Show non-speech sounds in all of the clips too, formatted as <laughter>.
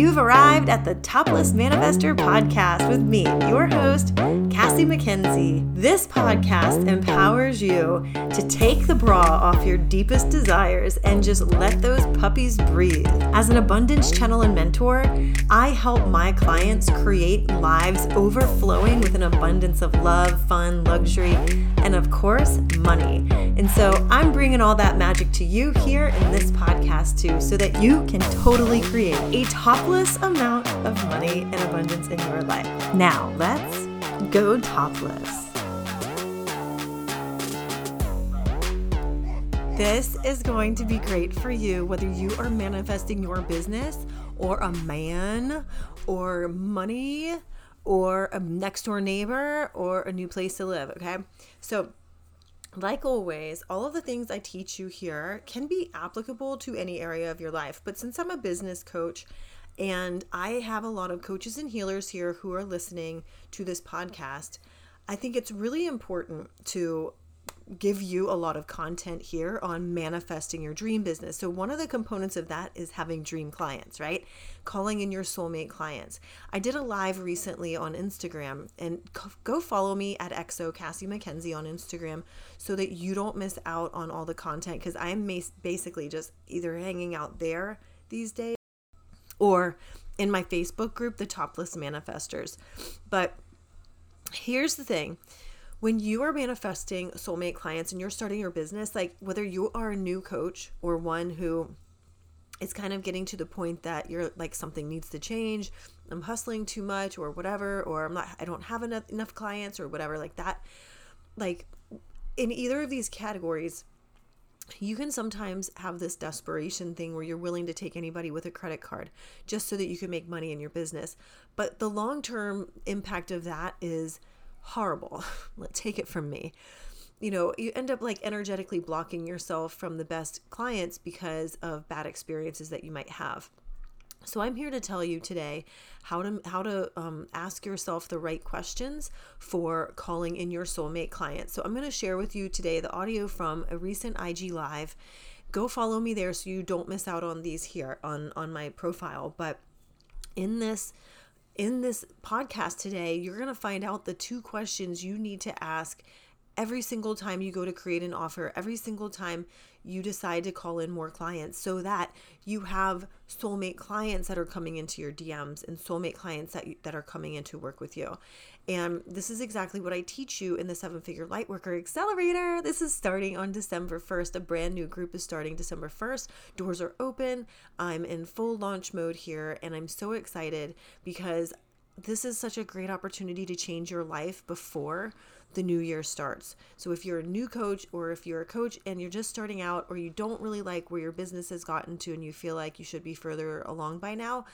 You've arrived at the Topless Manifestor podcast with me, your host, Cassie Mackenzie. This podcast empowers you to take the bra off your deepest desires and just let those puppies breathe. As an abundance channel and mentor, I help my clients create lives overflowing with an abundance of love, fun, luxury, and of course, money. And so I'm bringing all that magic to you here in this podcast too, so that you can totally create a topless amount of money and abundance in your life. Now, let's go topless. This is going to be great for you, whether you are manifesting your business or a man or money or a next door neighbor or a new place to live. Okay. So, like always, all of the things I teach you here can be applicable to any area of your life. But since I'm a business coach and I have a lot of coaches and healers here who are listening to this podcast, I think it's really important to give you a lot of content here on manifesting your dream business. So, one of the components of that is having dream clients, right? Calling in your soulmate clients. I did a live recently on Instagram, and go follow me at XO Cassie Mackenzie on Instagram so that you don't miss out on all the content because I'm basically just either hanging out there these days or in my Facebook group, the Topless Manifestors. But here's the thing when you are manifesting soulmate clients and you're starting your business, like whether you are a new coach or one who is kind of getting to the point that you're like something needs to change, I'm hustling too much or whatever, or I'm not, I don't have enough, enough clients or whatever like that. Like in either of these categories, you can sometimes have this desperation thing where you're willing to take anybody with a credit card just so that you can make money in your business. But the long term impact of that is horrible. <laughs> Let take it from me. You know, you end up like energetically blocking yourself from the best clients because of bad experiences that you might have. So I'm here to tell you today how to how to um, ask yourself the right questions for calling in your soulmate client. So I'm going to share with you today the audio from a recent IG live. Go follow me there so you don't miss out on these here on on my profile. But in this in this podcast today, you're going to find out the two questions you need to ask every single time you go to create an offer, every single time you decide to call in more clients so that you have soulmate clients that are coming into your DMs and soulmate clients that you, that are coming in to work with you. And this is exactly what I teach you in the Seven Figure Lightworker Accelerator. This is starting on December 1st. A brand new group is starting December 1st. Doors are open. I'm in full launch mode here and I'm so excited because this is such a great opportunity to change your life before the new year starts. So if you're a new coach or if you're a coach and you're just starting out or you don't really like where your business has gotten to and you feel like you should be further along by now,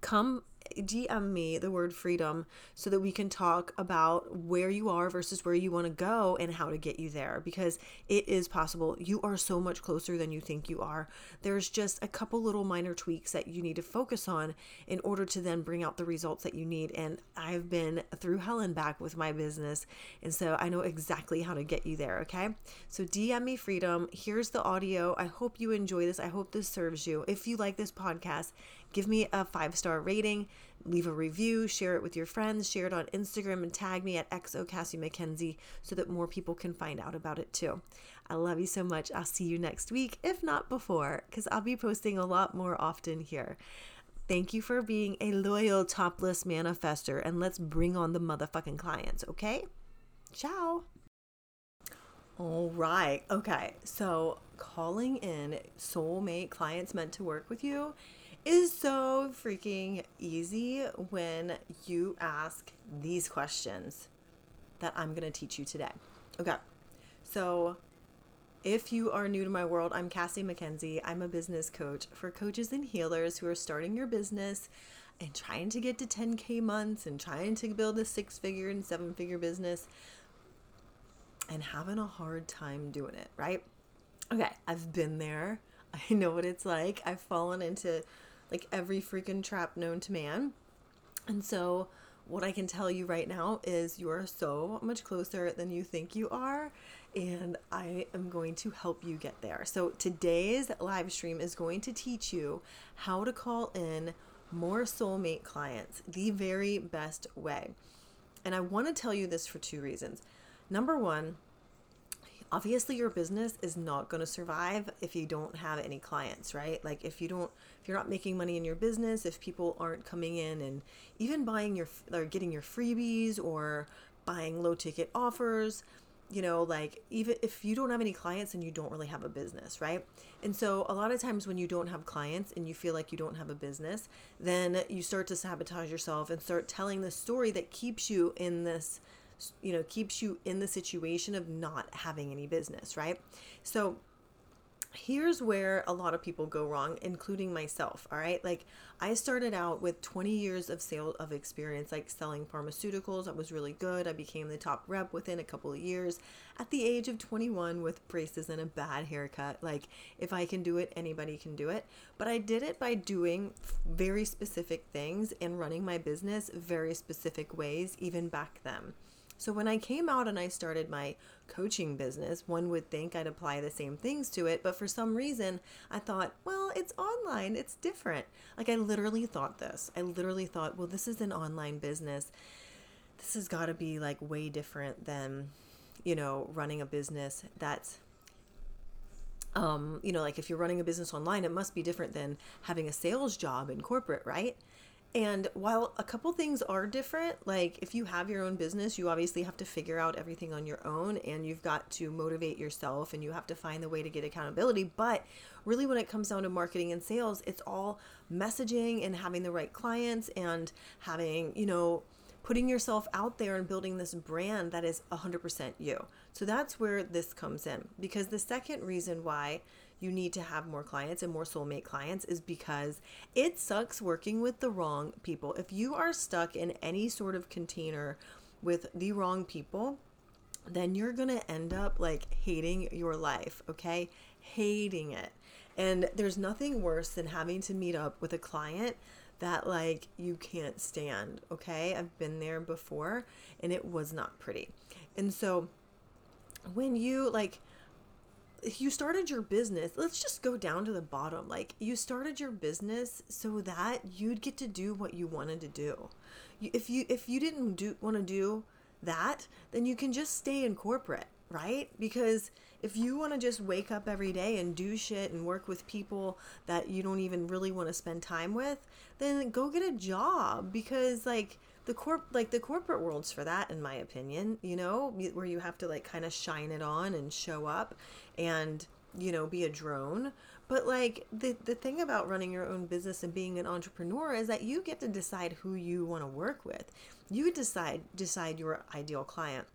come DM me the word freedom so that we can talk about where you are versus where you want to go and how to get you there because it is possible. You are so much closer than you think you are. There's just a couple little minor tweaks that you need to focus on in order to then bring out the results that you need. And I've been through hell and back with my business. And so I know exactly how to get you there. Okay. So DM me freedom. Here's the audio. I hope you enjoy this. I hope this serves you. If you like this podcast, give me a five star rating, leave a review, share it with your friends, share it on Instagram, and tag me at XO Cassie Mackenzie so that more people can find out about it too. I love you so much. I'll see you next week, if not before, because I'll be posting a lot more often here. Thank you for being a loyal topless manifester, and let's bring on the motherfucking clients, okay? Ciao. All right. Okay. So, calling in soulmate clients meant to work with you is so freaking easy when you ask these questions that I'm going to teach you today. Okay. So, if you are new to my world, I'm Cassie Mackenzie. I'm a business coach for coaches and healers who are starting your business and trying to get to 10K months and trying to build a six figure and seven figure business and having a hard time doing it, right? Okay, I've been there. I know what it's like. I've fallen into like every freaking trap known to man. And so, what I can tell you right now is you are so much closer than you think you are. and I am going to help you get there. So today's live stream is going to teach you how to call in more soulmate clients the very best way. And I want to tell you this for two reasons. Number one, obviously your business is not going to survive if you don't have any clients right? Like if you don't if you're not making money in your business if people aren't coming in and even buying your or getting your freebies or buying low ticket offers you know like even if you don't have any clients and you don't really have a business right? And so a lot of times when you don't have clients and you feel like you don't have a business then you start to sabotage yourself and start telling the story that keeps you in this you know, keeps you in the situation of not having any business, right? So here's where a lot of people go wrong including myself all right? Like i started out with 20 years of sale of experience like selling pharmaceuticals. I was really good. I became the top rep within a couple of years. At the age of 21 with braces and a bad haircut like if i can do it anybody can do it. But i did it by doing very specific things and running my business very specific ways even back then so when I came out and I started my coaching business, one would think I'd apply the same things to it, but for some reason I thought, well, it's online, it's different. Like I literally thought this. I literally thought, well, this is an online business. This has got to be like way different than, you know, running a business that's um, you know, like if you're running a business online, it must be different than having a sales job in corporate, right? And while a couple things are different, like if you have your own business, you obviously have to figure out everything on your own and you've got to motivate yourself and you have to find the way to get accountability. But really, when it comes down to marketing and sales, it's all messaging and having the right clients and having, you know, putting yourself out there and building this brand that is 100% you. So that's where this comes in. Because the second reason why you need to have more clients and more soulmate clients is because it sucks working with the wrong people. If you are stuck in any sort of container with the wrong people, then you're going to end up like hating your life, okay? Hating it. And there's nothing worse than having to meet up with a client that like you can't stand, okay? I've been there before and it was not pretty. And so when you like you started your business let's just go down to the bottom like you started your business so that you'd get to do what you wanted to do if you if you didn't do want to do that then you can just stay in corporate right because if you want to just wake up every day and do shit and work with people that you don't even really want to spend time with then go get a job because like the corp like the corporate world's for that in my opinion you know? Where you have to like kind of shine it on and show up and you know be a drone. But like the the thing about running your own business and being an entrepreneur is that you get to decide who you want to work with. You decide decide your ideal client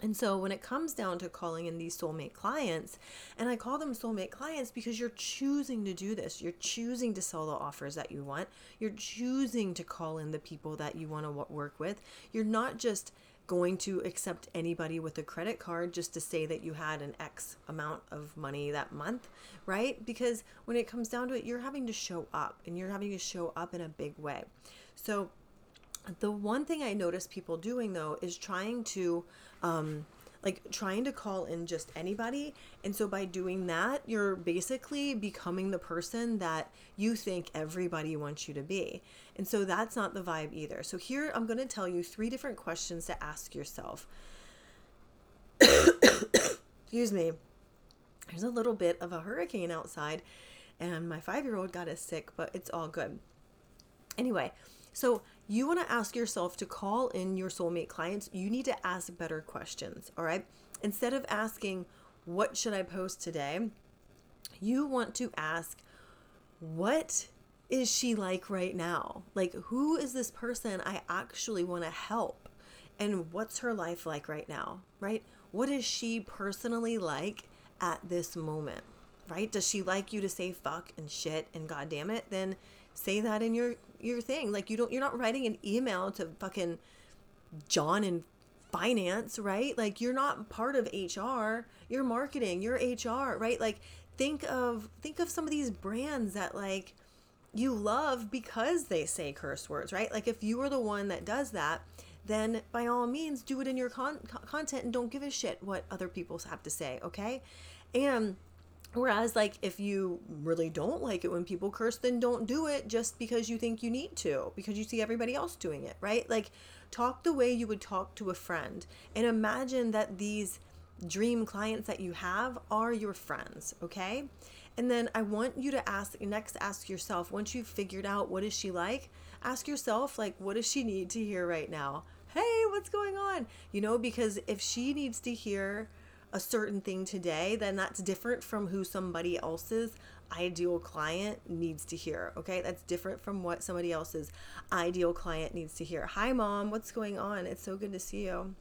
and so when it comes down to calling in these soulmate clients, and I call them soulmate clients because you're choosing to do this. You're choosing to sell the offers that you want. You're choosing to call in the people that you want to work with. You're not just going to accept anybody with a credit card just to say that you had an X amount of money that month, right? Because when it comes down to it, you're having to show up and you're having to show up in a big way. So the one thing I notice people doing though is trying to um, like trying to call in just anybody. And so by doing that, you're basically becoming the person that you think everybody wants you to be. And so that's not the vibe either. So here I'm going to tell you three different questions to ask yourself. <coughs> Excuse me. There's a little bit of a hurricane outside, and my five year old got us sick, but it's all good. Anyway, so you want to ask yourself to call in your soulmate clients, you need to ask better questions, all right? Instead of asking, What should I post today? You want to ask, What is she like right now? Like, who is this person I actually want to help? And what's her life like right now, right? What is she personally like at this moment, right? Does she like you to say fuck and shit and goddamn it? Then say that in your your thing. Like you don't you're not writing an email to fucking John in finance, right? Like you're not part of HR. You're marketing, you're HR, right? Like think of think of some of these brands that like you love because they say curse words, right? Like if you are the one that does that, then by all means do it in your con- content and don't give a shit what other people have to say, okay? And Whereas, like, if you really don't like it when people curse, then don't do it just because you think you need to, because you see everybody else doing it, right? Like, talk the way you would talk to a friend. And imagine that these dream clients that you have are your friends, okay? And then I want you to ask, next, ask yourself, once you've figured out what is she like, ask yourself, like, what does she need to hear right now? Hey, what's going on? You know, because if she needs to hear, a certain thing today, then that's different from who somebody else's ideal client needs to hear. Okay, that's different from what somebody else's ideal client needs to hear. Hi, mom, what's going on? It's so good to see you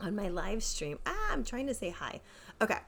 on my live stream. Ah, I'm trying to say hi. Okay,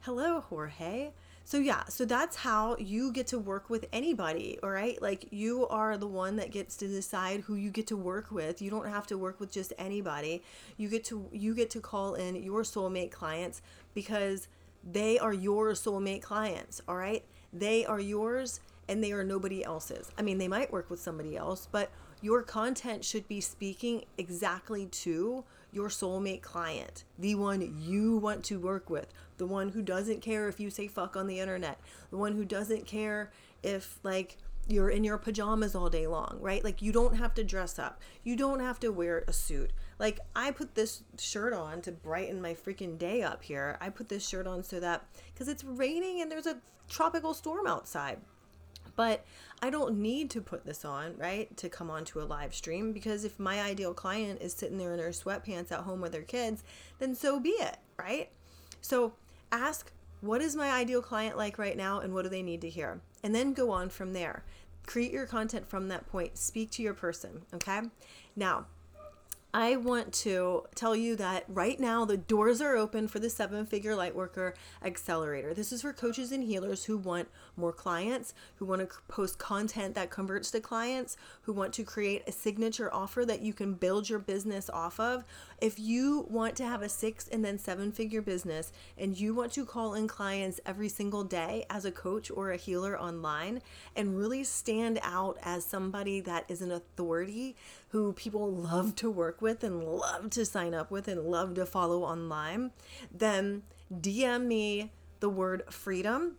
hello, Jorge. So, yeah, so that's how you get to work with anybody, all right? Like, you are the one that gets to decide who you get to work with. You don't have to work with just anybody. You get to you get to call in your soulmate clients because they are your soulmate clients, all right? They are yours and they are nobody else's. I mean, they might work with somebody else, but your content should be speaking exactly to your soulmate client, the one you want to work with, the one who doesn't care if you say fuck on the internet, the one who doesn't care if, like, you're in your pajamas all day long, right? Like, you don't have to dress up. You don't have to wear a suit. Like, I put this shirt on to brighten my freaking day up here. I put this shirt on so that, because it's raining and there's a tropical storm outside. But I don't need to put this on, right, to come onto a live stream because if my ideal client is sitting there in their sweatpants at home with their kids, then so be it, right? So ask, what is my ideal client like right now and what do they need to hear? And then go on from there. Create your content from that point. Speak to your person, okay? Now, I want to tell you that right now the doors are open for the seven figure lightworker accelerator. This is for coaches and healers who want more clients, who want to post content that converts to clients, who want to create a signature offer that you can build your business off of. If you want to have a six and then seven figure business and you want to call in clients every single day as a coach or a healer online and really stand out as somebody that is an authority who people love to work with and love to sign up with and love to follow online, then DM me the word freedom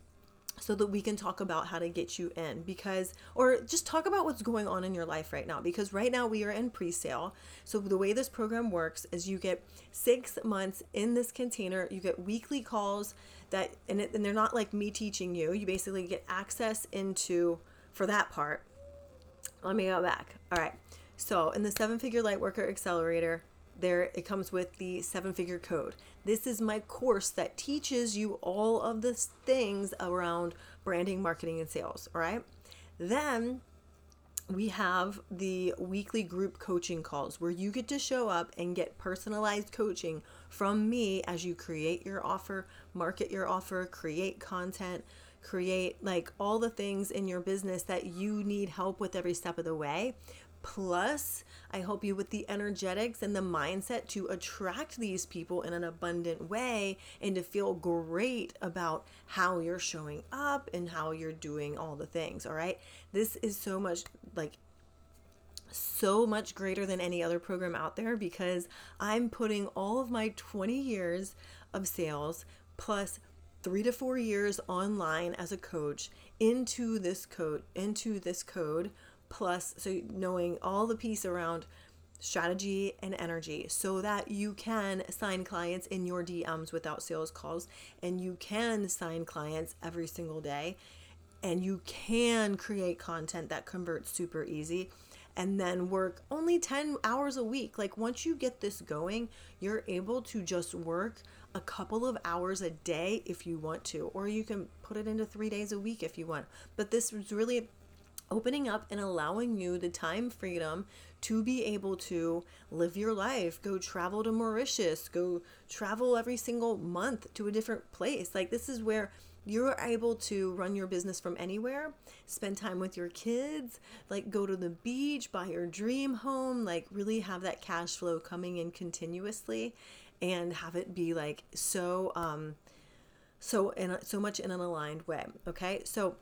so that we can talk about how to get you in. Because or just talk about what's going on in your life right now. Because right now we are in pre-sale. So the way this program works is you get six months in this container. You get weekly calls that and, it, and they're not like me teaching you. You basically get access into for that part. Let me go back. All right so in the seven figure lightworker accelerator, there it comes with the seven figure code. This is my course that teaches you all of the things around branding, marketing, and sales. All right. Then we have the weekly group coaching calls where you get to show up and get personalized coaching from me as you create your offer, market your offer, create content, create like all the things in your business that you need help with every step of the way. Plus, I help you with the energetics and the mindset to attract these people in an abundant way and to feel great about how you're showing up and how you're doing all the things. All right. This is so much like so much greater than any other program out there because I'm putting all of my 20 years of sales plus three to four years online as a coach into this code into this code plus so knowing all the piece around strategy and energy so that you can sign clients in your DMs without sales calls and you can sign clients every single day and you can create content that converts super easy and then work only 10 hours a week. Like once you get this going, you're able to just work a couple of hours a day if you want to, or you can put it into three days a week if you want. But this is really opening up and allowing you the time freedom to be able to live your life, go travel to Mauritius, go travel every single month to a different place. Like, this is where you're able to run your business from anywhere, spend time with your kids, like go to the beach, buy your dream home, like really have that cash flow coming in continuously and have it be like so um so in so much in an aligned way. Okay? So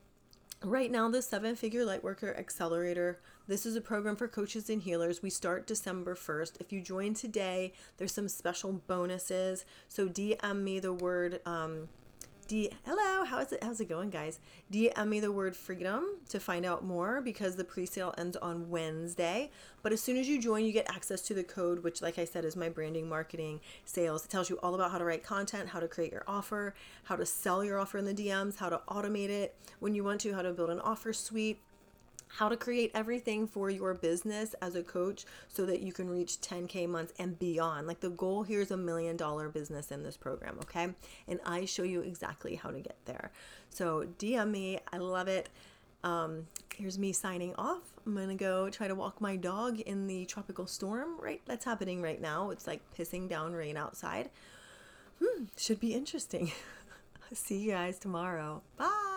right now the seven figure lightworker accelerator this is a program for coaches and healers. We start december 1st if you join today there's some special bonuses. So dm me the word um, Hello, how's it how's it going, guys? DM me the word freedom to find out more because the pre-sale ends on Wednesday. But as soon as you join, you get access to the code, which like I said is my branding, marketing, sales. It tells you all about how to write content, how to create your offer, how to sell your offer in the DMs, how to automate it when you want to, how to build an offer suite how to create everything for your business as a coach so that you can reach 10K months and beyond. Like the goal here is a million dollar business in this program, okay? And I show you exactly how to get there. So DM me. I love it. Um, here's me signing off. I'm gonna go try to walk my dog in the tropical storm, right? That's happening right now. It's like pissing down rain outside. Hmm, should be interesting. <laughs> See you guys tomorrow. Bye.